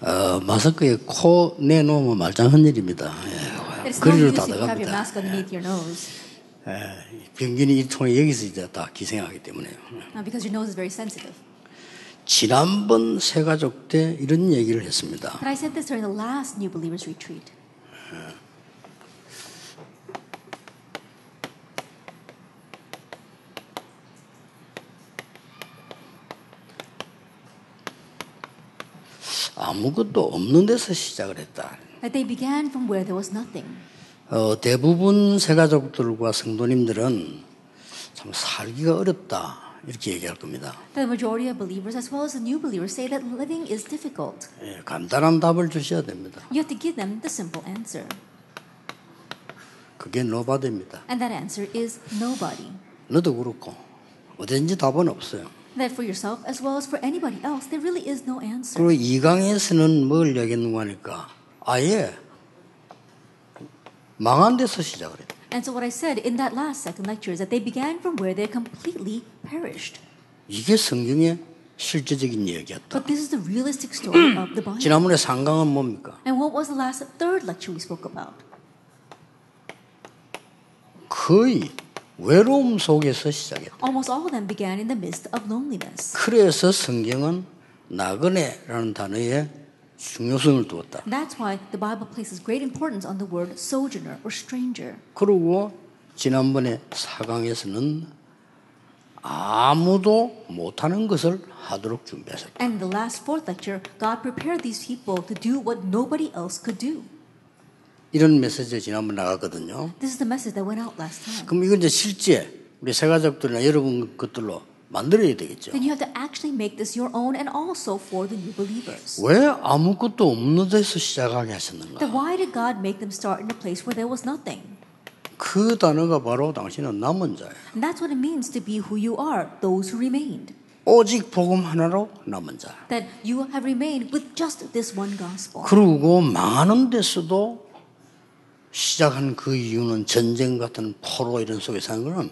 어, 마스크에 코 내놓으면 말짱한 일입니다. 예, It's no 거리로 use 다 if you have your 들어갑니다. mask underneath your nose 예, 병균이 이 통에 여기서 이제 다 기생하기 때문에요. uh, because your nose is very sensitive. 지난번 새 가족 때 이런 얘기를 했습니다. But I said this during the last New Believers Retreat. 아무것도 없는 데서 시작을 했다. That they began from where there was nothing. 어, 대부분 새가족들과 성도님들은 참 살기가 어렵다 이렇게 얘기할 겁니다. The majority of believers, as well as the new believers, say that living is difficult. 예, 간단한 답을 주셔야 됩니다. You have to give them the simple answer. 그게 노바드입니다. And that answer is nobody. 너도 그렇고 어딘지 답은 없어요. That for yourself, as well as for anybody else, there really is no answer. 그리고 이 강에서는 뭘 얘기했는가 하니까 아예 망한 데서 시작을 했다. And so what I said in that last second lecture is that they began from where they completely perished. 이게 성경의 실제적인 얘기였다. But this is the realistic story of the Bible. 지난번에 상강은 뭡니까? And what was the last third lecture we spoke about? 거의 외로움 속에서 시작했다. Almost all of them began in the midst of loneliness. 그래서 성경은 나그네라는 단어에 중요성을 두었다. That's why the Bible places great importance on the word sojourner or stranger. 그리고 지난번에 사강에서는 아무도 못하는 것을 하도록 준비하셨다. And in the last fourth lecture, God prepared these people to do what nobody else could do. 이런 메시지가 지난번 나갔거든요. This is the message that went out last time. 그럼 이건 이제 실제 우리 새가족들이나 여러분 것들로 만들어야 되겠죠. Then you have to actually make this your own and also for the new believers. 왜 아무것도 없는 데서 시작하게 하셨는가? Then why did God make them start in a place where there was nothing? 그 단어가 바로 당신은 남은 자예요. And that's what it means to be who you are, those who remained. 오직 복음 하나로 남은 자. That you have remained with just this one gospel. 그리고 망하는 데서도 시작한 그 이유는 전쟁 같은 포로 이런 속에 사는 거는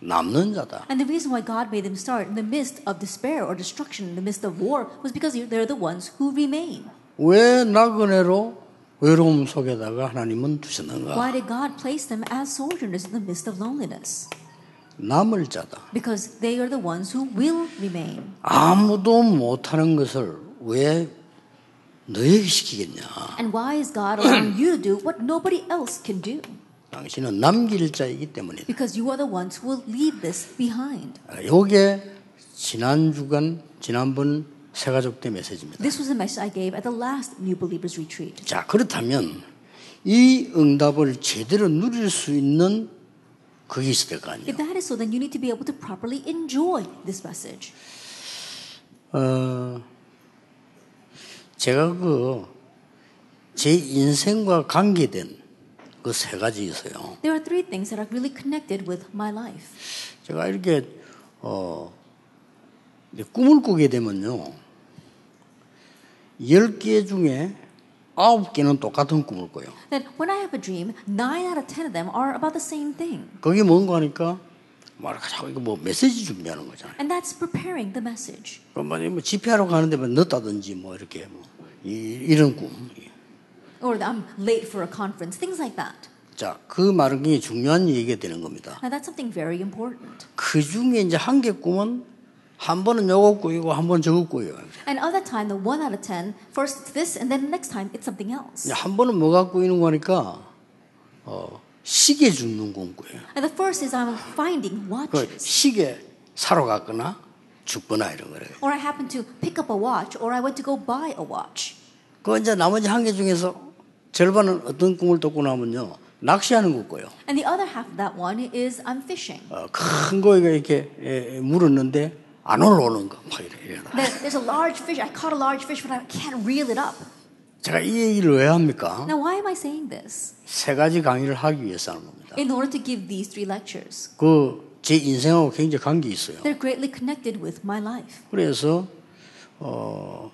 남는 자다. And the reason why God made them start in the midst of despair or destruction, in the midst of war, was because they're the ones who remain. 왜 나그네로 외로움 속에다가 하나님은 두셨는가? Why did God place them as sojourners in the midst of loneliness? 남을 자다. Because they are the ones who will remain. 아무도 못하는 것을 왜 너에게 시키겠냐? And why is God allowing you to do what nobody else can do? 당신은 남길 자이기 때문이다. Because you are the ones who will leave this behind. 요게 지난 주간 지난번 새가족 때 메시지입니다. This was the message I gave at the last New Believers Retreat. 자 그렇다면 이 응답을 제대로 누릴 수 있는 그게 있을 거 아니에요. If that is so, then you need to be able to properly enjoy this message. 어, 제가 그 제 인생과 관계된 그 세 가지 있어요. There are three things that are really connected with my life. 제가 이렇게 어, 꿈을 꾸게 되면요, 열개 중에 아홉 개는 똑같은 꿈을 꿔요. That when I have a dream, nine out of ten of them are about the same thing. 그게 뭔가 하니까 말까 자꾸 이거 뭐 메시지 준비하는 거잖아요. And that's preparing the message. 그러면 뭐 집회하러 가는데 뭐 늦다든지 뭐 이렇게 뭐 이, 이런 꿈. Or I'm late for a conference, things like that. 자, 그 말은 굉장히 중요한 얘기가 되는 겁니다. Now that's something very important. 그 중에 이제 한 개 꿈은 한 번은 요거 꾸이고 한번 저거 꾸요. And other time, the one out of ten, first it's this, and then the next time it's something else. 한 번은 뭐가 꾸이는 거니까 어, 시계 꿈 꾸요. And the first is I'm finding 그 watches. 시계 사러 갔거나 죽거나 이런 거래요. Or I happen to pick up a watch, or I went to go buy a watch. 그 이제 나머지 한 개 중에서 절반은 어떤 꿈을 또 꾸냐면요. 낚시하는 거 꾸요. And the other half of that one is I'm fishing. 어, 큰 거가 이렇게 에, 물었는데 안 올라오는 거. 막 이래. 이래. There- There's a large fish. I caught a large fish, but I can't reel it up. 제가 이 얘기를 왜 합니까? Now, why am I saying this? 세 가지 강의를 하기 위해서 하는 겁니다. In order to give these three lectures. 그제 인생하고 굉장히 관계 있어요. They're greatly connected with my life. 그래서 어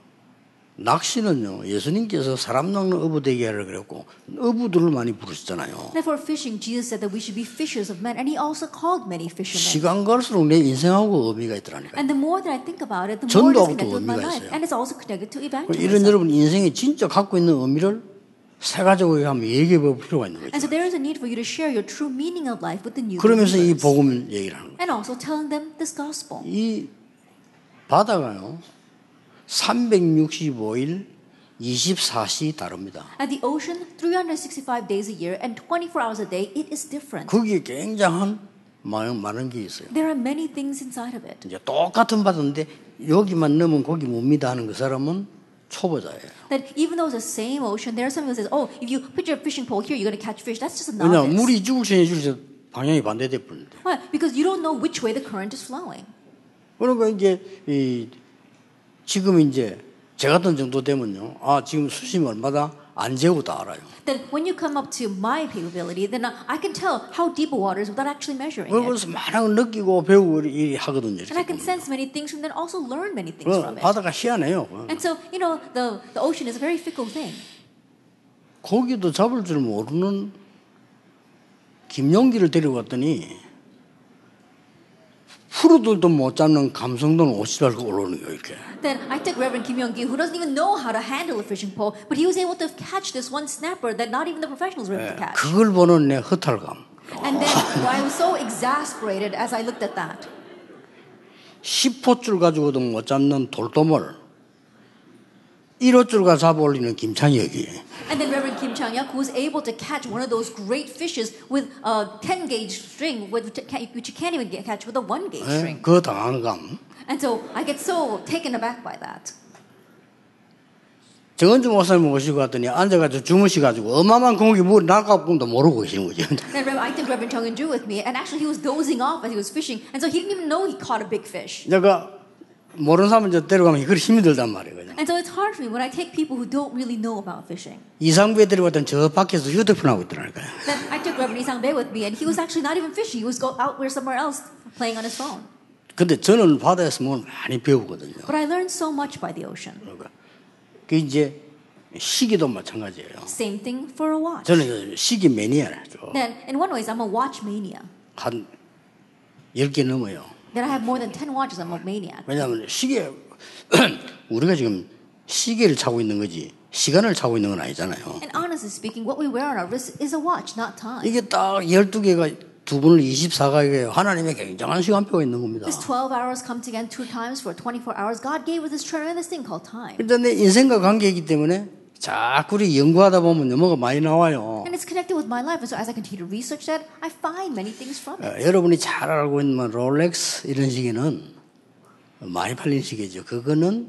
낚시는요, 예수님께서 사람 낚는 어부 되게 하라 그랬고, 어부들을 많이 부르셨잖아요. Therefore, fishing, Jesus said that we should be fishers of men, and he also called many fishermen. 시간 갈수록 내 인생하고 의미가 있더라니까요. And the more that I think about it, the more it's connected with my life. 있어요. And it's also connected to 이런 evangelism. 여러분 인생에 진짜 갖고 있는 의미를 세 가지고 한번 얘기해 볼 필요가 있는 And 거죠. so there is a need for you to share your true meaning of life with the new 그러면서 이. 복음 얘기를 하는 거예요. And also telling them this gospel. 이 바다가요, 365일 24시 다릅니다. At the ocean, 365 days a year and 24 hours a day, it is different. 거기에 굉장한 많은, 많은 게 있어요. There are many things inside of it. 이제 똑같은 바다인데 여기만 넣으면 거기 못 믿어 하는 그 사람은 초보자예요. That even though it's the same ocean, there are some who says, "Oh, if you put your fishing pole here, you're going to catch fish." That's just a 왜냐 novice. 물이 죽을 새 해줄 때 방향이 반대돼 버리는데. Why? Because you don't know which way the current is flowing. 그러니까 이제 이 지금 이제 제 같은 정도 되면요. 아 지금 수심이 얼마다 안 재고 다 알아요. Then when you come up to my capability, then I can tell how deep a water is without actually measuring it. 그래서 많은 걸 느끼고 배우고 이 하거든요. And I can sense many things from then also learn many things 그 from it. 바다가 희한해요. And so, you know, the, the ocean is a very fickle thing. 고기도 잡을 줄 모르는 김용기를 데려갔더니 프로들도 못 잡는 감성도는 옷이 달고 올라오는 거예요 이렇게. Then I took Reverend Kim Young-gi, who doesn't even know how to handle a fishing pole, but he was able to catch this one snapper that not even the professionals were able to catch. 그걸 보는 내 허탈감. And then I was so exasperated as I looked at that. 10호줄 가지고도 못 잡는 돌돔을 1호줄 가 잡아 올리는 김창희 여기. And then Reverend Kim Chang-yak, who was able to catch one of those great fishes with a 10 gauge string, which you can't even get, catch with a 1 gauge 예? string. 그 당한 감. And so I get so taken aback by that. 정은주 목사님 오시고 왔더니 앉아가지고 주무시가지고 어마어마한 공기 물 날까분도 모르고 계시는 거죠. I took Reverend Chung and Ju with me, and actually he was dozing off as he was fishing, and so he didn't even know he caught a big fish. 내가 모르는 사람 이제 데려가면 그걸 힘이 들단 말이에요. 그냥. And so it's hard for me when I take people who don't really know about fishing. 이상부에 데려갔더니 저 밖에서 휴대폰 하고 있더라니까요. Then I took Reverend Isang Bae with me, and he was actually not even fishing. He was go out where somewhere else playing on his phone. 근데 저는 바다에서 뭘 많이 배우거든요. But I learned so much by the ocean. 그러니까 그 이제 시기도 마찬가지예요. Same thing for a watch. 저는 시기 매니아죠. Then, in one ways, I'm a watch mania. 한 10개 넘어요. Then I have more than 10 watches. I'm a maniac. 왜냐하면 시계 우리가 지금 시계를 차고 있는 거지 시간을 차고 있는 건 아니잖아요. And honestly speaking, what we wear on our wrist is a watch, not time. 이게 딱 12개가 두 분을 24가게 하나님의 굉장한 시간표가 있는 겁니다. This 12 hours come together two times for 24 hours. God gave us this tremendous thing called time. 일단 내 인생과 관계이기 때문에 자꾸 우리 연구하다 보면 뭐가 많이 나와요. And it's connected with my life. And so as I continue to research that, I find many things from it. 어, 여러분이 잘 알고 있는 뭐 롤렉스 이런 시계는 많이 팔린 시계죠. 그거는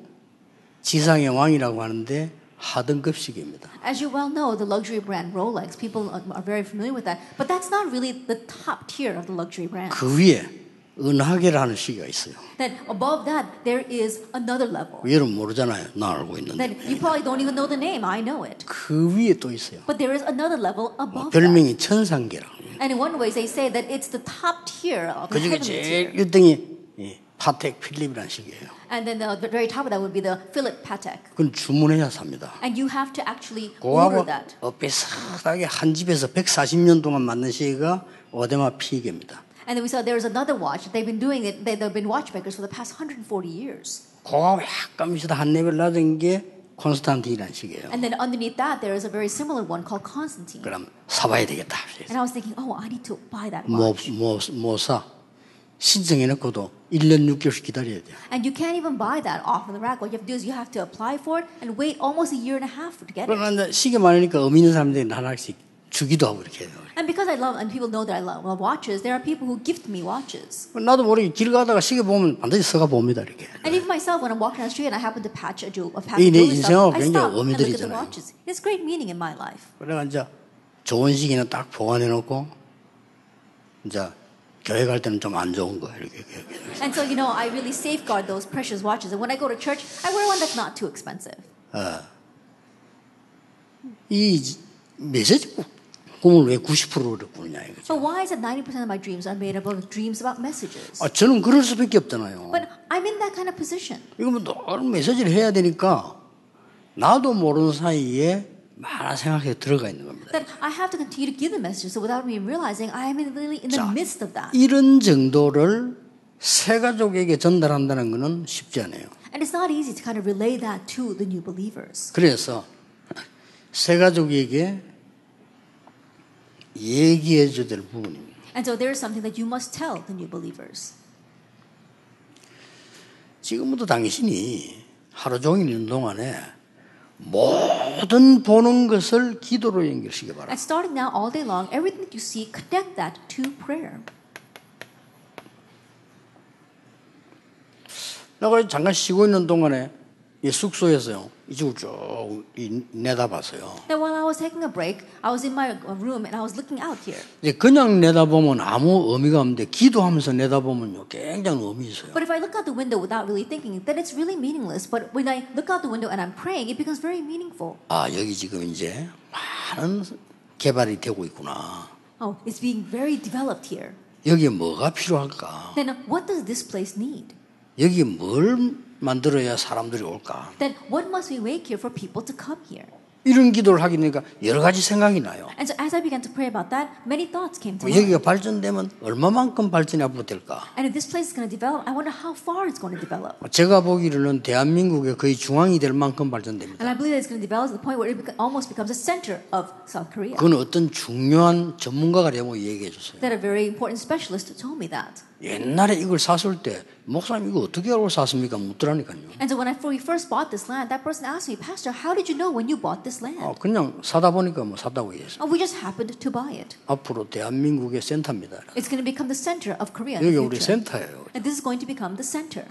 지상의 왕이라고 하는데 하등급 시계입니다. As you well know, the luxury brand Rolex, people are are very familiar with that. But that's not really the top tier of the luxury brand. 그 위에 은하계라는 시계가 있어요. Then above that, there is another level. 여러분 모르잖아요. 나 알고 있는데. Then you probably don't even know the name. I know it. 그 위에 또 있어요. But there is another level above that. 별명이 천상계라. And in one way, they say that it's the top tier of 그 the 중에 heavenly 제일 tier. 1등이 이 파텍 필립이라는 시계예요. And then the, very top of that would be the Philip Patek. 그건 주문해야 삽니다. And you have to actually order that. 어, 비슷하게 한 집에서 140년 동안 만든 시계가 오데마 피게입니다. And then we saw there is another watch. They've been doing it. They, they've been watchmakers for the past 140 years. 그거하고 약간 비슷한 한 레벨 낮은 게 콘스탄틴이라는 시계예요. And then underneath that, there is a very similar one called Constantine. 그럼 사봐야 되겠다. And I was thinking, oh, I need to buy that 뭐, watch. 뭐, 뭐 사? 신청해놓고도 1년 6개월씩 기다려야 돼요. And you can't even buy that off of the rack. What you have to do is you have to apply for it and wait almost a year and a half to get it. 그러나 이제 시계 많으니까 의미 있는 사람들이 하나씩 주기도 하고 이렇게 해요. And because I love, and people know that I love love watches, there are people who gift me watches. 나도 모르게 길 가다가 시계 보면 반드시 서가 봅니다 이렇게. And even myself, when I'm walking down the street and I happen to patch a jewel, a patch 이 of 내 jewelry 인생하고 stuff, I 굉장히 stop and 의미들이 look at the 있잖아요. watches. It's great meaning in my life. 그래가 이제 좋은 시계는 딱 보관해 놓고 이제 교회 갈 때는 좀 안 좋은 거 이렇게. 이렇게. And so, you know, I really safeguard those precious watches. And when I go to church, I wear one that's not too expensive. 이 메시지 꿈을 왜 90%를 꾸느냐 이거죠. So why is it 90% of my dreams are made up of dreams about messages? 아, 저는 그럴 수밖에 없잖아요. But I'm in that kind of position. 이거 뭐 너무 메시지를 해야 되니까 나도 모르는 사이에 많은 생각이 들어가 있는 겁니다. That I have to continue to give the message, so without me realizing, I am in really in the 자, midst of that. 이런 정도를 새 가족에게 전달한다는 것은 쉽지 않아요. And it's not easy to kind of relay that to the new believers. 그래서 새 가족에게 얘기해 줘야 될 부분입니다. And so there is something that you must tell the new believers. 지금부터 당신이 하루 종일 있는 동안에 모든 보는 것을 기도로 연결시켜 봐라. And starting now all day long, everything that you see, connect that to prayer. 내가 잠깐 쉬고 있는 동안에 이 숙소에서요 이쪽을 쭉 이- 내다봤어요. Now while I was taking a break, I was in my uh, room and I was looking out here. 이제 그냥 내다보면 아무 의미가 없는데 기도하면서 내다보면요 굉장히 의미 있어요. But if I look out the window without really thinking, then it's really meaningless. But when I look out the window and I'm praying, it becomes very meaningful. 아 여기 지금 이제 많은 개발이 되고 있구나. Oh, it's being very developed here. 여기에 뭐가 필요할까? Then what does this place need? 여기 뭘 만들어야 사람들이 올까? Then what must we make here for people to come here? 이런 기도를 하게 되니까 여러 가지 생각이 나요. And so as I began to pray about that, many thoughts came to 여기가 mind. 발전되면 얼마만큼 발전이 앞으로 될까? And if this place is going to develop, I wonder how far it's going to develop. 제가 보기로는 대한민국의 거의 중앙이 될 만큼 발전됩니다. And I believe that it's going to develop to the point where it almost becomes a center of South Korea. 그건 어떤 중요한 전문가가 되면 얘기해 줬어요. That a very important specialist told me that. 옛날에 이걸 샀을 때 목사님 이거 어떻게 알고 샀습니까? 묻더라니까요. And so when I we first bought this land, that person asked me, Pastor, how did you know when you bought this land? 아, 그냥 사다 보니까 뭐 샀다고 얘기했어요. Oh, we just happened to buy it. 앞으로 대한민국의 센터입니다. It's going to become the center of Korea. 여기 우리. 센터예요. And this is going to become the center.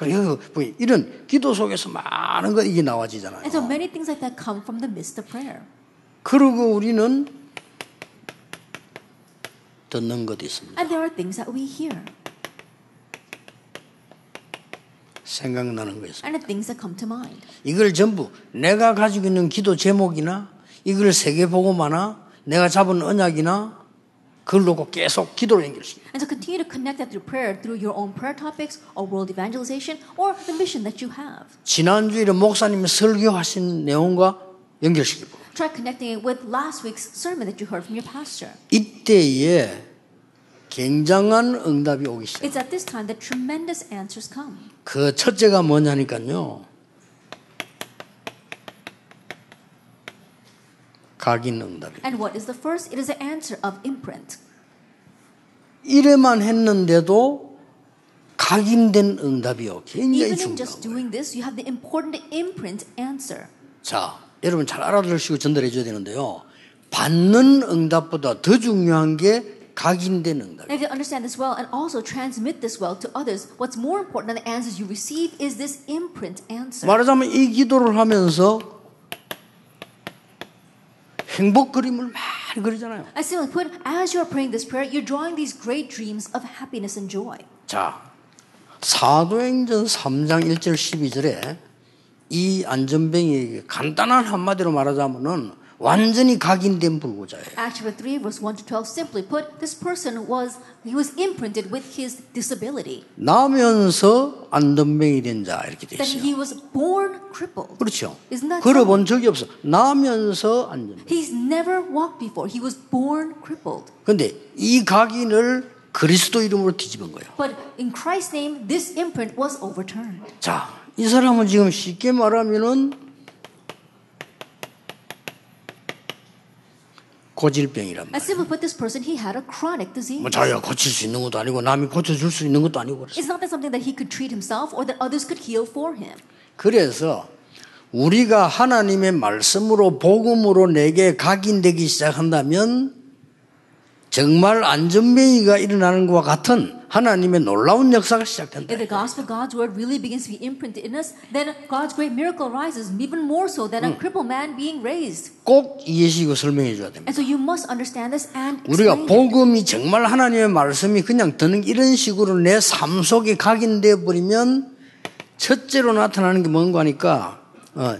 뭐 이런 기도 속에서 많은 거 이게 나와지잖아요. And so many things like that come from the midst of prayer. 그리고 우리는 듣는 것이 있습니다. And there are things that we hear 생각나는 거 있습니다. and the things that come to mind. 이걸 전부 내가 가지고 있는 기도 제목이나 이걸 세계 보고마나 내가 잡은 언약이나 그걸 놓고 계속 기도로 연결시켜요. And so continue to connect that through prayer, through your own prayer topics or world evangelization or the mission that you have. 지난주에 목사님이 설교하신 내용과 연결시키고 Try connecting it with last week's sermon that you heard from your pastor. 이때에 굉장한 응답이 오기 시작. It's at this time that tremendous answers come. 그 첫째가 뭐냐니까요. 각인 응답이. And what is the first? It is the answer of imprint. 이래만 했는데도 각인된 응답이요. 굉장히 Even in 중요한 just 거예요. doing this, you have the important imprint answer. 자, 여러분 잘 알아들으시고 전달해 줘야 되는데요. 받는 응답보다 더 중요한 게 각인된 응답. And if you understand this well and also transmit this well to others, what's more important than the answers you receive is this imprint answer. 말하자면 이 기도를 하면서 행복 그림을 많이 그리잖아요. I simply put, as you're praying this prayer, you're drawing these great dreams of happiness and joy. 자, 사도행전 3장 1절 12절에 이 안전뱅이에게 간단한 한마디로 말하자면은 완전히 각인된 불구자예요. Acts chapter 3, verse 1 to 12, simply put, this person was, he was imprinted with his disability. 나면서 안전뱅이 된 자 이렇게 돼 That 있어요. he was born crippled. 그렇죠. Isn't that 걸어본 적이 없어. 나면서 안전뱅이. He's never walked before. He was born crippled. 근데 이 각인을 그리스도 이름으로 뒤집은 거예요. But in Christ's name, this imprint was overturned. 자, 이 사람은 지금 쉽게 말하면은 고질병이란 And 말이에요. simply put, this person, he had a chronic disease. 뭐 자기가 고칠 수 있는 것도 아니고 남이 고쳐줄 수 있는 것도 아니고 그래서. It's not that something that he could treat himself or that others could heal for him. 그래서 우리가 하나님의 말씀으로 복음으로 내게 각인되기 시작한다면 정말 안전뱅이가 일어나는 것과 같은 하나님의 놀라운 역사가 시작된다. If the gospel of God's word really begins to be imprinted in us, then God's great miracle arises, even more so than a crippled man being raised. 꼭 이해시고 설명해 줘야 됩니다. And so you must understand this and 우리가. 복음이 정말 하나님의 말씀이 그냥 듣는 이런 식으로 내 삶 속에 각인되어 버리면 첫째로 나타나는 게 뭔가 하니까 어,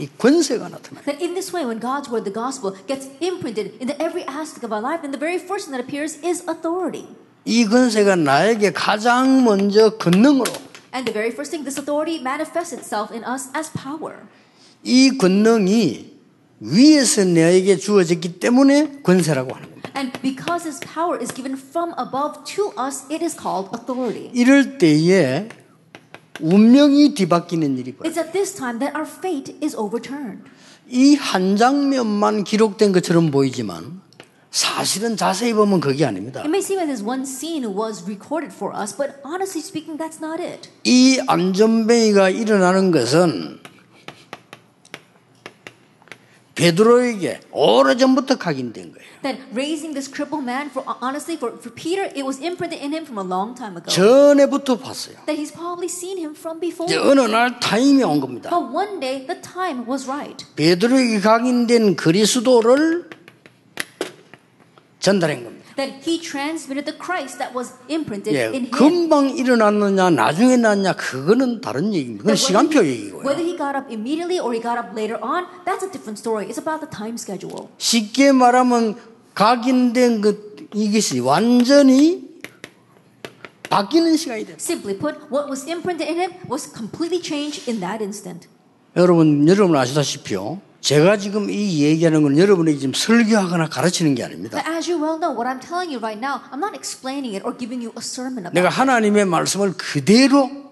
이 권세가 나타나요. That in this way, when God's word, the gospel, gets imprinted into every aspect of our life, then the very first thing that appears is authority. 이 권세가 나에게 가장 먼저 권능으로 And the very first thing, this authority manifests itself in us as power. 이 권능이 위에서 내게 주어졌기 때문에 권세라고 하는 겁니다. And because this power is given from above to us, it is called authority. 이럴 때에 운명이 뒤바뀌는 일이 벌어요. It's at this time that our fate is overturned. 이 한 장면만 기록된 것처럼 보이지만 사실은 자세히 보면 그게 아닙니다. It may seem like this one scene was recorded for us, but honestly speaking, that's not it. 이 안전뱅이가 일어나는 것은 베드로에게 오래전부터 각인된 거예요. That raising this crippled man, for honestly, for, for Peter, it was imprinted in him from a long time ago. 전에부터 봤어요. That he's probably seen him from before. 어느 날 타임이 온 겁니다. But one day, the time was right. 베드로에게 각인된 그리스도를 전달한 겁니다. That he transmitted the Christ that was imprinted 예, in him. 금방 일어났느냐 나중에 났냐 그거는 다른 얘기입니다. 그건 시간표 whether, 얘기고요. whether he got up immediately or he got up later on, that's a different story. It's about the time schedule. 쉽게 말하면 각인된 그 이것이 완전히 바뀌는 시간이 됐다. Simply put, what was imprinted in him was completely changed in that instant. 여러분, 여러분 아시다시피요. 제가 지금 이 얘기하는 건 여러분에게 지금 설교하거나 가르치는 게 아닙니다. But as you well know, what I'm telling you right now, I'm not explaining it or giving you a sermon about 내가. 하나님의 말씀을 그대로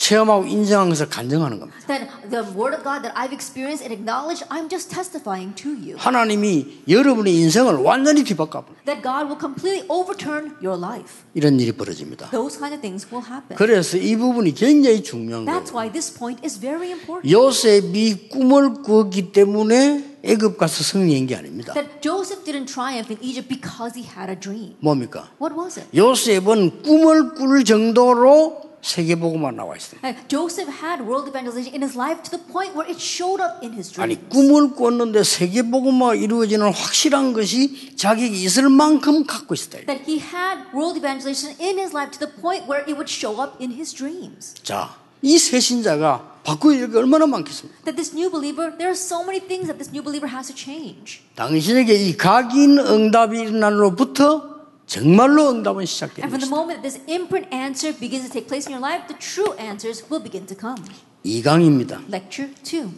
체험하고 인정한 것을 간증하는 겁니다. That the word of God that I've experienced and acknowledged, I'm just testifying to you. 하나님이 여러분의 인생을 완전히 뒤바꿔 That God will completely overturn your life. 이런 일이 벌어집니다. Those kind of things will happen. 그래서 이 부분이 굉장히 중요한 거예요. That's why this point is very important. 요셉이 꿈을 꾸었기 때문에 애굽 가서 승리한 게 아닙니다. That Joseph didn't triumph in Egypt because he had a dream. 뭡니까? What was it? 요셉은 꿈을 꿀 정도로 세계보고만 나와. Uh, Joseph had world evangelization in his life to the point where it showed up in his 아니 dreams. 꿈을 꿨는데 세계보고만 이루어지는 확실한 것이 자격이 있을 만큼 갖고 있었다. That he had world evangelization in his life to the point where it would show up in his dreams. 자, 이 새신자가 될게 얼마나 많겠습니까? That this new believer, there are so many things that this new believer has to change. 당신에게 이 각인 응답이 일어난 날로부터 정말로 응답은 And 시작됩니다. from the moment that this imprint answer begins to take place in your life, the true answers will begin to come. 2강입니다. Lecture 2.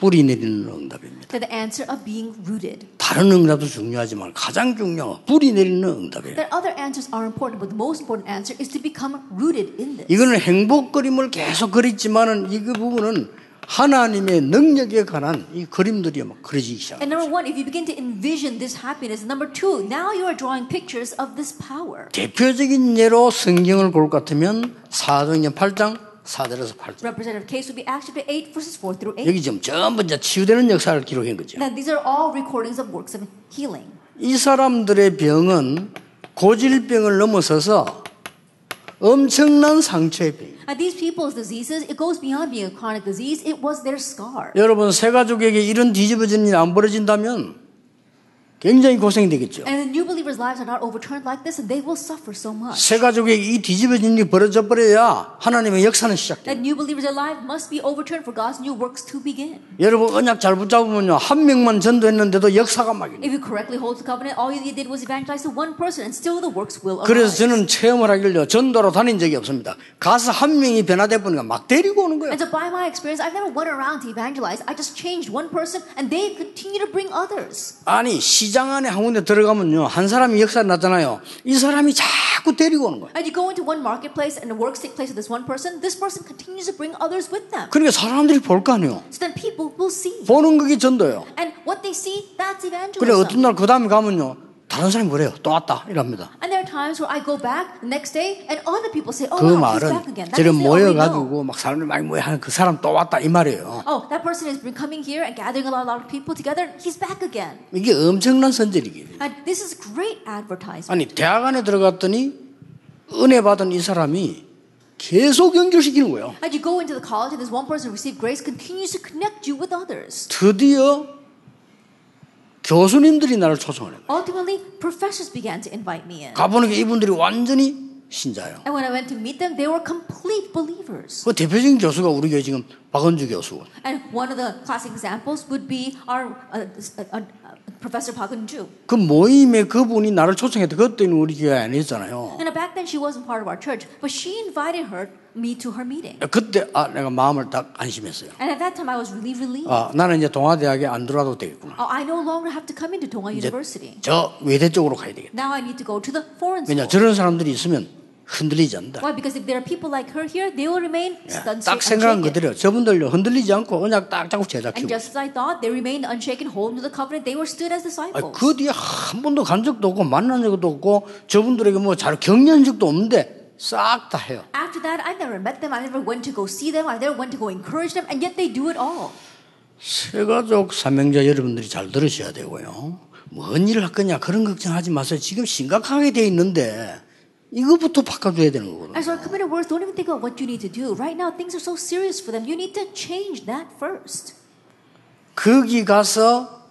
뿌리 내리는 응답입니다. The answer of being rooted. 다른 응답도 중요하지만 가장 중요한 건 뿌리 내리는 응답이에요. That other answers are important, but the most important answer is to become rooted in this. 이거는 행복 그림을 계속 그렸지만은 이그 부분은 하나님의 능력에 관한 이 그림들이 막 그려지기 시작. And number one, if you begin to envision this happiness, number two, now you are drawing pictures of this power. 대표적인 예로 성경을 볼 것 같으면 사도행전 8장 4절에서 8절. Representative case would be Acts chapter 8, verses 4 through 8. 여기 지금 전부 이제 치유되는 역사를 기록한 거죠. Now, these are all recordings of works of healing. 이 사람들의 병은 고질병을 넘어서서 엄청난 상처의 병. Now, these people's diseases, it goes beyond being a chronic disease. It was their scar. 여러분 새 가족에게 이런 뒤집어진 일이 안 벌어진다면 굉장히 고생이 되겠죠. And the new believers' lives are not overturned like this, and they will suffer so much. 새 가족에게 이 뒤집어진 일이 벌어져 버려야 하나님의 역사는 시작돼요. That new believers' life must be overturned for God's new works to begin. 여러분 언약 잘 붙잡으면요 한 명만 전도했는데도 역사가 막. If you correctly hold the covenant, all you did was evangelize to one person, and still the works will 그래서 arise. 저는 체험을 하길래 전도로 다닌 적이 없습니다. 가서 한 명이 변화돼 보니까 막 데리고 오는 거예요. And so, by my experience, I've never went around to evangelize. I just changed one person, and they continue to bring others. 아니 시장 안에 한 군데 들어가면요 한 사람이 역사 나잖아요. 이 사람이 자꾸 데리고 오는 거예요. And you go into one marketplace, and the works take place with this one person. This person continues to bring others with them. 그러니까 사람들이 볼 거 아니에요. So then people will see. 보는 그게 전도예요. And what they see, that's 그래 어떤 evangelism. 날그 다음에 가면요 다른 사람이 그래요. 또 왔다 이랍니다. Times where I go back the next day, and other people say, "Oh, 그 wow, he's back again." Know. 모여가지고 막 사람들 많이 모여 하는 그 사람 또 왔다 이 말이에요. Oh, that person has been coming here and gathering a lot, lot of people together. He's back again. 이게 엄청난 선전이에요. And this is great advertisement. 아니 대학 안에 들어갔더니 은혜 받은 이 사람이 계속 연결시키는 거예요. And you go into the college, and this one person who received grace continues to connect you with others. 드디어 교수님들이 나를 초청하는 거예요. Ultimately, professors began to invite me in. 가보니까 이분들이 완전히 신자예요. And when I went to meet them, they were complete believers. 그 대표적인 교수가 우리 교회 지금 박은주 교수. And one of the classic examples would be our uh, uh, uh, Professor Park Eun-ju. 그 모임에 그분이 나를 초청했다. 그때는 우리 교회 아니었잖아요. And back then she wasn't part of our church, but she invited her me to her meeting. 그때 아 내가 마음을 딱 안심했어요. And at that time I was really relieved. 아 나는 이제 동아 대학에 안 들어와도 되겠구나. Oh, I no longer have to come into Donga 이제 University. 저 외대 쪽으로 가야 되겠다. Now I need to go to the foreign 왜냐 school. 저런 사람들이 있으면 흔들리지 않는다. Why? Because if there are people like her here, they will remain stunned, 딱 생각한. 그대로 저분들요 흔들리지 않고 언약 딱 잡고 제자 And just as I thought, they remained unshaken, holding to the covenant. They were stood as disciples. 그 뒤에 한 번도 간 적도 없고 만난 적도 없고 저분들에게 뭐잘 격려한 적도 없는데 싹다 해요. After that, I never met them. I never went to go see them. I never went to go encourage them. And yet they do it all. 세가족 삼명자 여러분들이 잘 들으셔야 되고요. 뭔 일을 할 거냐 그런 걱정하지 마세요. 지금 심각하게 돼 있는데 이거부터 바꿔줘야 되는 거거든요. As our committed words, don't even think about what you need to do. Right now, things are so serious for them. You need to change that first. 거기 가서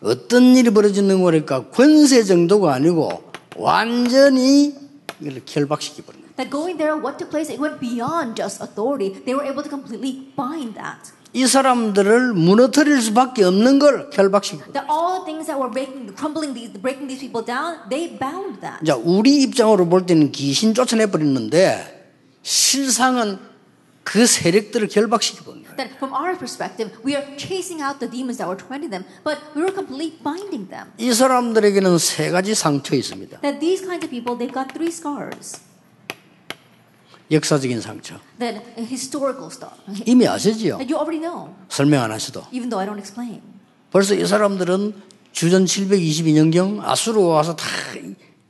어떤 일이 벌어지는 거니까 권세 정도가 아니고 완전히 이걸 결박시켜 버린. That going there, what took place, it went beyond just authority. They were able to completely bind that. 이 사람들을 무너뜨릴 수밖에 없는 걸 결박시켜. 버린 거예요. That all the things that were breaking, crumbling these, breaking these people down, they bound that. 자, 우리 입장으로 볼 때는 귀신 쫓아내 버렸는데 실상은 그 세력들을 결박시켜 버린 거예요. That from our perspective, we are chasing out the demons that were tormenting them, but we were completely binding them. 이 사람들에게는 세 가지 상처 있습니다. That these kinds of people, they've got three scars. 역사적인 상처. Then uh, historical stuff. 이미 아시지요? You already know, 설명 안 하셔도. even though I don't explain. 벌써 이 사람들은 주전 722년경 아수르 와서 다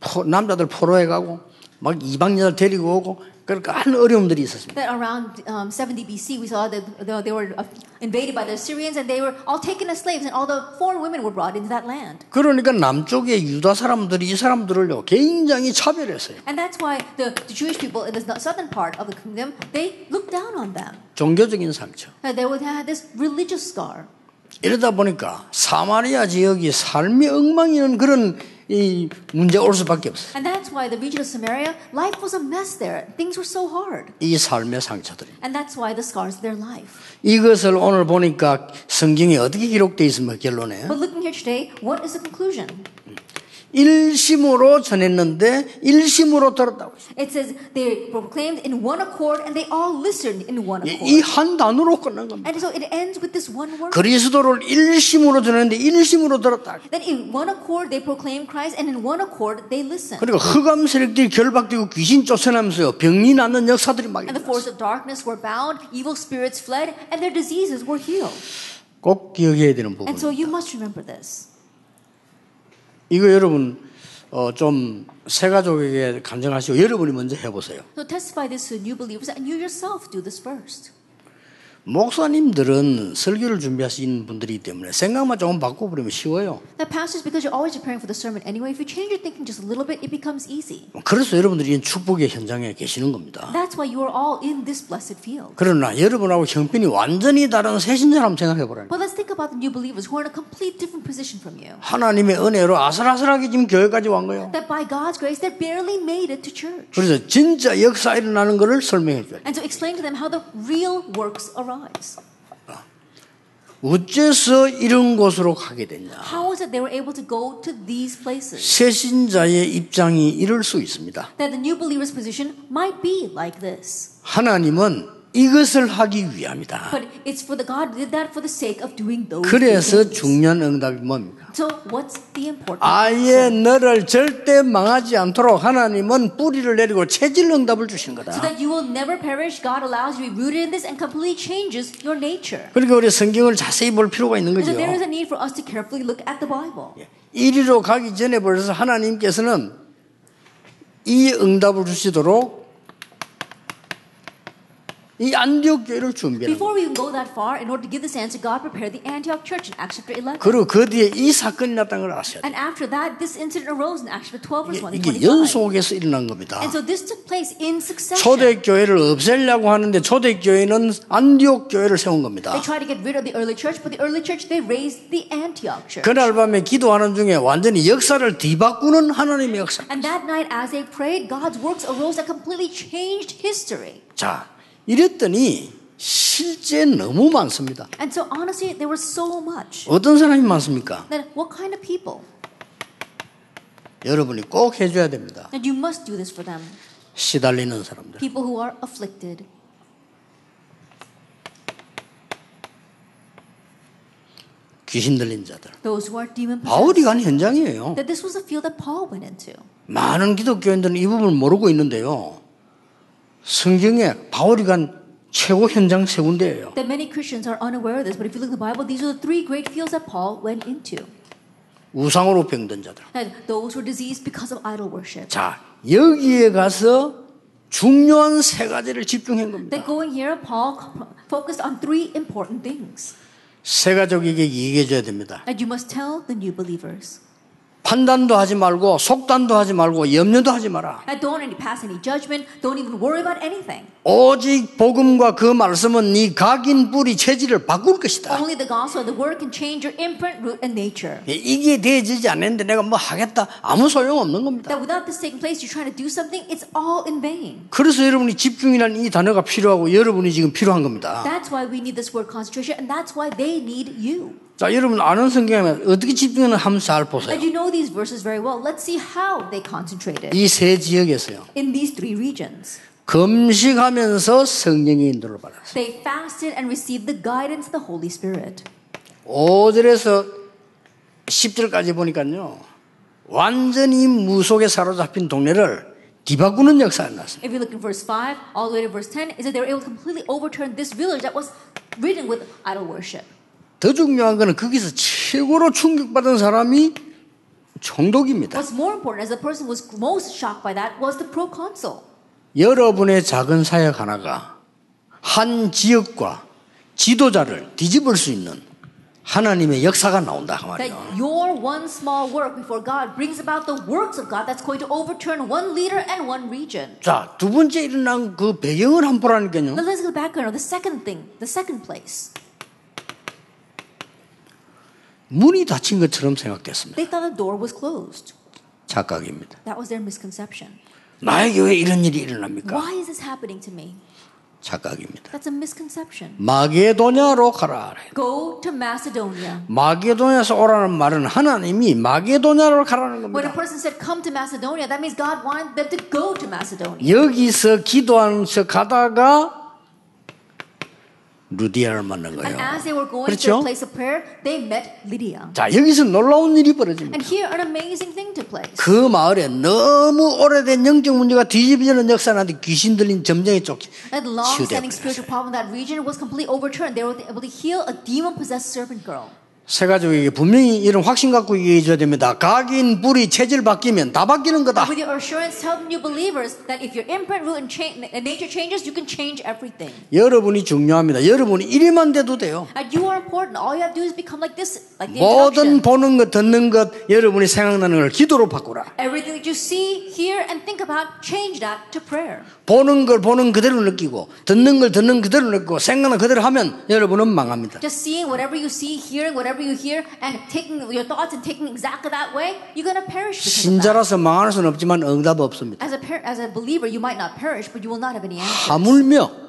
포- 남자들 포로해 가고 막 이방 여자 데리고 오고 그러니까 한 어려움들이 있었습니다. That around um, 70 BC, we saw that the- they were uh, invaded by the Assyrians and they were all taken as slaves, and all the foreign women were brought into that land. 그러니까 남쪽의 유다 사람들이 이 사람들을요 굉장히 차별했어요. And that's why the, the Jewish people in the southern part of the kingdom, they looked down on them. 종교적인 상처. They would have this religious scar. 이러다 보니까 사마리아 지역이 삶이 엉망이는 그런 이 문제가 올 수밖에 없어요. And that's why the region of Samaria, life was a mess there. Things were so hard. 이 삶의 상처들이. And that's why the scars of their life. 이것을 오늘 보니까 성경에 어떻게 기록되어 있습니까? 결론에. But looking here today, what is the conclusion? 일심으로 전했는데 일심으로 들었다고 했어요. It says they proclaimed in one accord and they all listened in one 이 accord. 한 단어로 끝난 겁니다. And so it ends with this one word. 그리스도를 일심으로 전했는데 일심으로 들었다. Then in one accord they proclaimed Christ and in one accord they listened. 그리고 흑암 세력들이 결박되고 귀신 쫓아나면서요. 병이 낫는 역사들이 막 And the 일어났어요. force of darkness were bound, evil spirits fled, and their diseases were healed. 꼭 기억해야 되는 부분. And so you must remember this. 이거 여러분 어, 좀 새가족에게 간증하시고 여러분이 먼저 해보세요. So testify this to new believers and you yourself do this first. 목사님들은 설교를 준비하시는 분들이기 때문에 생각만 조금 바꿔버리면 쉬워요. That pastors, because you're always preparing for the sermon anyway, if you change your thinking just a little bit, it becomes easy. 그래서 여러분들이 이 축복의 현장에 계시는 겁니다. That's why you are all in this blessed field. 그러나 여러분하고 형편이 완전히 다른 새 신자람 생각해보라니. But let's think about the new believers who are in a complete different position from you. 하나님의 은혜로 아슬아슬하게 지금 교회까지 온 거예요. That by God's grace, they barely made it to church. 그래서 진짜 역사 일어나는 것을 설명해 줘요. And to explain to them how the real works arise. 어째서 이런 곳으로 가게 됐냐? How is it they were able to go to these places? 새신자의 입장이 이럴 수 있습니다. That the new believer's position might be like this. 하나님은 이것을 하기 위함이다. But it's for the God did that for the sake of doing those 그래서. 중요한 응답이 뭡니까? So what's the important? 아예? 너를 절대 망하지 않도록 하나님은 뿌리를 내리고 체질 응답을 주신 So 거다. that you will never perish, God allows you to be rooted in this and completely changes your nature. 그러니까 우리 성경을 자세히 볼 필요가 있는 거죠. so there is a need for us to carefully look at the Bible. 이리로 가기 전에 벌써 하나님께서는 이 응답을 주시도록 이 안디옥 교회를 준비하는. Before we go that far, in order to give this answer, God prepared the Antioch church in Acts chapter 11. 그리고 그 뒤에 이 사건이 났다는 걸 아셔야 돼요. And after that, this incident arose in Acts chapter 12, verse 1 이게 to 25. 연속해서 일어난 겁니다. And so this took place in succession. 초대교회를 없애려고 하는데 초대교회는 안디옥 교회를 세운 겁니다. They tried to get rid of the early church, but the early church, they raised the Antioch church. 그날 밤에 기도하는 중에 완전히 역사를 뒤바꾸는 하나님의 역사. And that night, as they prayed, God's works arose that completely changed history. 자, 이랬더니 실제 너무 많습니다. And so honestly, there was so much. 어떤 사람이 많습니까? Then what kind of people? 여러분이 꼭 해줘야 됩니다. And you must do this for them. 시달리는 사람들. People who are afflicted. 귀신 들린 자들. Those who are demon 바울이. 간 현장이에요. That this was a field that Paul went into. 많은 기독교인들은 이 부분을 모르고 있는데요. 성경에 바울이 간 최고 현장 세 군데예요. That many Christians are unaware of this, but if you look at the Bible, these are the three great fields that Paul went into. 우상으로 병든 자들. And those who are diseased because of idol worship. 자, 여기에 가서 중요한 세 가지를 집중한 겁니다. That going here, Paul focused on three important things. 세 가족에게 얘기해 줘야 됩니다. And you must tell the new believers. 판단도 하지 말고 속단도 하지 말고 염려도 하지 마라. Don't any pass any judgment. Don't even worry about anything. 오직 복음과 그 말씀은 네 각인 뿌리 체질을 바꿀 것이다. Only the gospel and the word can change your imprint, root, and nature. 예, 이게 되어지지 않는데 내가 뭐 하겠다 아무 소용 없는 겁니다. That without this taking place, you're trying to do something, it's all in vain. 그래서 여러분이 집중이라는 이 단어가 필요하고 여러분이 지금 필요한 겁니다. That's why we need this word concentration, and that's why they need you. 자, 여러분 아는 성경에 어떻게 집중하는 한번 잘 보세요. And you know these verses very well. Let's see how they concentrated 이 세 지역에서요. in these three regions. 금식하면서 성령의 인도를 받았어요. They fasted and received the guidance of the Holy Spirit. 5절에서 10절까지 보니까요. 완전히 무속에 사로잡힌 동네를 뒤바꾸는 역사가 났어요. If you look in verse 5 all the way to verse 10, is that they were able to completely overturn this village that was ridden with idol worship. 더 중요한 거는 거기서 최고로 충격받은 사람이 총독입니다. What's more important, as the person who was most shocked by that, was the proconsul. 여러분의 작은 사역 하나가 한 지역과 지도자를 뒤집을 수 있는 하나님의 역사가 나온다 그 That 말이에요. your one small work before God brings about the works of God that's going to overturn one leader and one region. 자, 두 번째 일어난 그 배경을 한번 보라니까요. Let's go background of the second thing, the second place. 문이 닫힌 것처럼 생각됐습니다. They thought the door was closed. 착각입니다. That was their misconception. 나에게 왜 이런 일이 일어납니까? Why is this happening to me? 착각입니다. That's a misconception. 마게도냐로 가라. Go to Macedonia. 마게도냐에서 오라는 말은 하나님이 마게도냐로 가라는 When a 겁니다. person said come to Macedonia, that means God wanted them to go to Macedonia. 여기서 기도하면서 가다가 루디아를 만난 And 거예요. as they were going to 그렇죠? a place of prayer, they met Lydia. 자, 여기서 놀라운 일이 벌어집니다. And here an amazing thing took place. 그 마을에 너무 오래된 영적 문제가 뒤집어지는 역사나는데 귀신 들린 점쟁이 쪽 That long-standing spiritual problem in that region was completely overturned. They were able to heal a demon-possessed servant girl. 세 가족에게 분명히 이런 확신 갖고 얘기해 줘야 됩니다. 각인, 뿌리, 체질 바뀌면 다 바뀌는 거다. With your assurance, tell the new believers that if your imprint, root, and, cha- and nature changes, you can change everything. 여러분이 중요합니다. 여러분이 이래만 돼도 돼요. And you are important. All you have to do is become like this, like the 모든. 보는 것, 듣는 것, 여러분이 생각나는 걸 기도로 바꾸라. Everything that you see, hear, and think about, change that to prayer. 보는 걸 보는 그대로 느끼고, 듣는 걸 듣는 그대로 느끼고, 생각나는 그대로 하면 여러분은 망합니다. Just seeing whatever you see, hearing whatever you hear, and taking your thoughts and taking exactly that way, you're to perish. 신자라서 망할 수는 없지만 응답 없습니다. As a, as a believer, you might not perish, but you will not have any answers. 하물며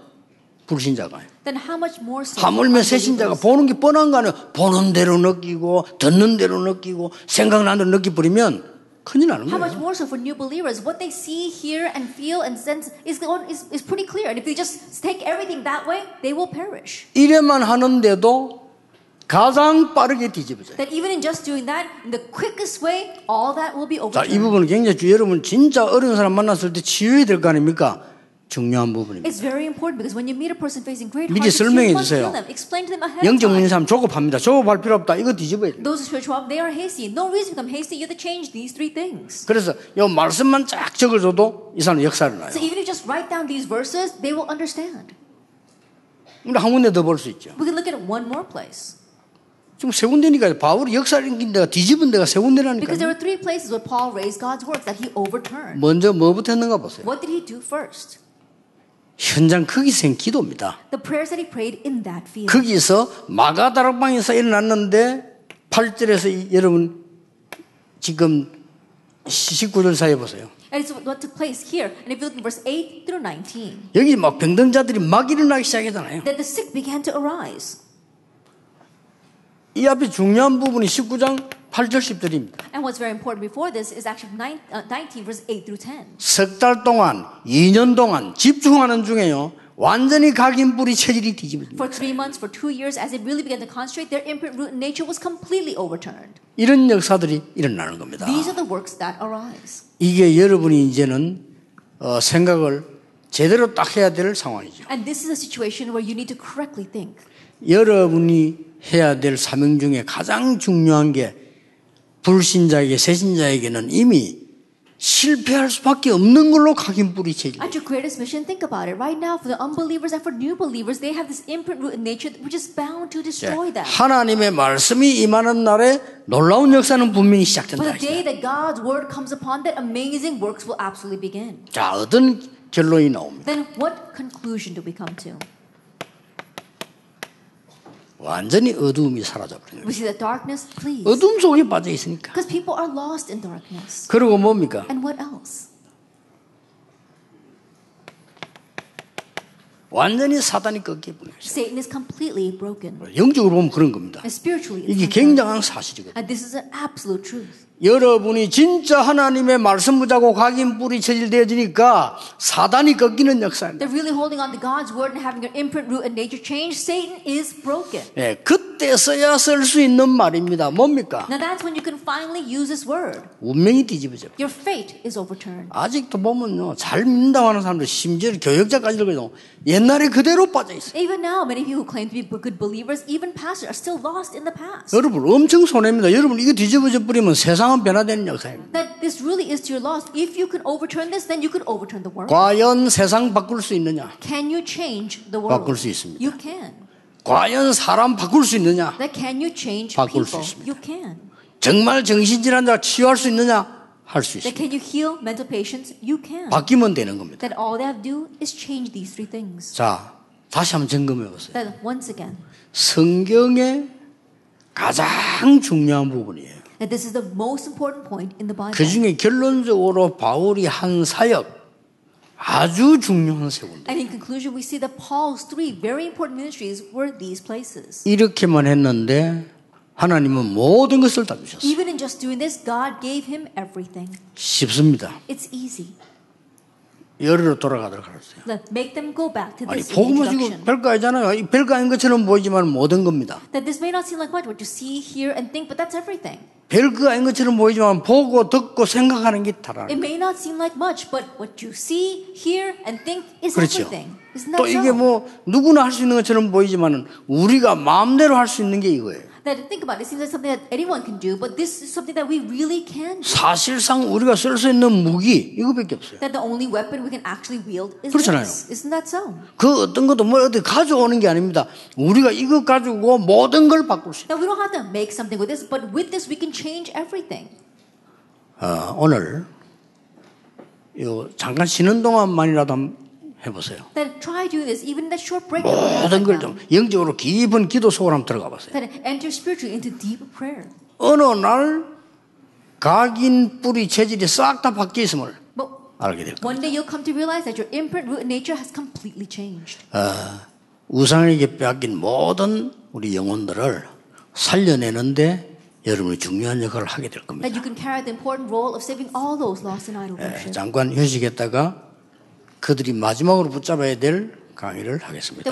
불신자가 Then how much more so? 하물며? 새신자가 보는 게 뻔한 거 아니에요. 보는 대로 느끼고 듣는 대로 느끼고 생각나는 대로 느끼 버리면 큰일 나는 How much more so for new believers? What they see, hear, and feel and sense is, is, is pretty clear. And if they just take everything that way, they will perish. 이래만 하는데도 가장 빠르게 뒤집어져요. That even in just doing that, in the quickest way, all that will be 자, 이 overturned. 부분은 굉장히 주 여러분 진짜 어려운 사람 만났을 때 치유해야 될 거 아닙니까? 중요한 부분입니다. It's very important because when you meet a person facing great 미리 hardships, 설명해 주세요. 영적 문제. 사람 조급합니다. 조급할 필요 없다. 이거 뒤집어야 돼요. Those who spiritual problem, they are hasty. No reason to become hasty. You have to change these three things. 그래서 이 말씀만 쫙 적어줘도 이 사람 역사를 나요. So even if you just write down these verses, they will understand. 우리 한 군데 더 볼 수 있죠. We can look at it one more place. 지금 세 군데니까 바울이 역사를 인긴 데가 뒤집은 데가 세 군데라니까. Because there were three places where Paul raised God's works that he overturned. 먼저 뭐부터 했는가 보세요. What did he do first? 현장 거기서 한 기도입니다. The prayers that he prayed in that field. 거기서 마가다락방에서 일어났는데 8절에서 여러분 지금 19절 사이에 보세요. And it's what took place here. And if you look in verse 8 through 19, 여기 막 병든 자들이 막 일어나기 시작하잖아요. that the sick began to arise. 이 앞에 중요한 부분이 19장 8절 10절입니다. And what's very important before this is actually nine, uh, 19, verse 8 through 10. 석달 동안, 2년 동안 집중하는 중에요. 완전히 각인 뿌리 체질이 뒤집어집니다. For three months, for two years, as they really began to concentrate, their imprint root nature was completely overturned. 이런 역사들이 일어나는 겁니다. These are the works that arise. 이게 여러분이 이제는 어, 생각을 제대로 딱 해야 될 상황이죠. And this is a situation where you need to correctly think. 여러분이 해야 될 사명 중에 가장 중요한 게 불신자에게 새신자에게는 이미 실패할 수밖에 없는 걸로 각인 뿌리 체질. At your greatest mission, think about it. Right now, for the unbelievers and for new believers, they have this imprint root in nature which is bound to destroy them. 하나님의 말씀이 임하는 날에 놀라운 역사는 분명히 But 시작된다. the day that God's word comes upon, that amazing works will absolutely begin. 자, 어떤 결론이 나옵니다. Then what conclusion do we come to? 완전히 어두움이 사라져버린 거예요. We see that darkness flees. 어둠 속에 빠져 있으니까. Because people are lost in darkness. 그리고 뭡니까? And what else? 완전히 사단이 꺾여버린 거죠. Satan is completely broken. 영적으로 보면 그런 겁니다. And spiritually, it's 이게. 굉장한 사실이거든요. And this is an absolute truth. 여러분이 진짜 하나님의 말씀 붙잡고 각인 뿌리 체질되어지니까 사단이 꺾이는 역사입니다. They're really holding on to God's word and having their imprint root and nature change. Satan is broken. 예, 그때서야 쓸 수 있는 말입니다. 뭡니까? Now that's when you can finally use this word. 운명이 뒤집어져. Your fate is overturned. 아직도 보면요, 잘 믿는다고 하는 사람들, 심지어 교역자까지도 그래도 옛날에 그대로 빠져 있어요. Even now, many people who claim to be good believers, even pastors, are still lost in the past. 여러분, 엄청 손해입니다. 여러분, 이거 뒤집어져 버리면 세상 은 변화되는 역사입니다. That this really is to your loss. If you can overturn this, then you can overturn the world. 과연 세상 바꿀 수 있느냐? Can you change the world? 바꿀 수 있습니다. You can. 과연 사람 바꿀 수 있느냐? That can you change 바꿀 수 people? 있습니다. You can. 정말 정신질환자 치유할 수 있느냐? 할수 That 있습니다. can you heal mental patients? You can. 바뀌면 되는 겁니다. That all they have to do is change these three things. 자, 다시 한번 점검해 보세요. That once again, 성경의 가장 중요한 부분이에요. that this is the most important point in the Bible. 그 중에 결론적으로 바울이 한 사역 아주 중요한 세군데 And in conclusion, we see that Paul's three very important ministries were these places. 이렇게만 했는데 하나님은 모든 것을 다 주셨어요. Even in just doing this, God gave him everything. 쉽습니다. It's easy. 열으로 돌아가도록 하세요. Let make them go back to 아니 this 복음은 introduction. 지금 별거 아니잖아요. 이 별거 아닌 것처럼 보이지만 모든 겁니다. That this may not seem like much what you see, hear, and think, but that's everything. 별거 아닌 것처럼 보이지만 보고 듣고 생각하는 게 다라는 It may not seem like much, but what you see, hear, and think is 그렇죠. everything. Isn't 또 that 이게 so? 뭐 누구나 할 수 있는 것처럼 보이지만 우리가 마음대로 할 수 있는 게 이거예요. That think about it, it seems like something that anyone can do, but this is something that we really can do. 사실상 우리가 쓸 수 있는 무기 이거밖에 없어요. That the only weapon we can actually wield is 그렇잖아요. this. Isn't that so? 그 어떤 것도 뭐 어디 가져오는 게 아닙니다. 우리가 이거 가지고 모든 걸 바꿀 수. That we don't have to make something with this, but with this we can change everything. 어, 오늘 요 잠깐 쉬는 동안만이라도 한번 해보세요. Then try doing this, even in that short break. 모든 걸. 좀 영적으로 깊은 기도 속으로 한번 들어가 보세요. That enter spiritually into deep prayer. 어느 날 각인 뿌리 체질이 싹 다 바뀌어 있음을 But 알게 될 겁니다. one day you'll come to realize that your imprint root nature has completely changed. 우상에게 빼앗긴 모든 우리 영혼들을 살려내는데 여러분이 중요한 역할을 하게 될 겁니다. That you can carry the important role of saving all those lost in idol 예, worship. 잠깐 휴식했다가 그들이 마지막으로 붙잡아야 될 강의를 하겠습니다.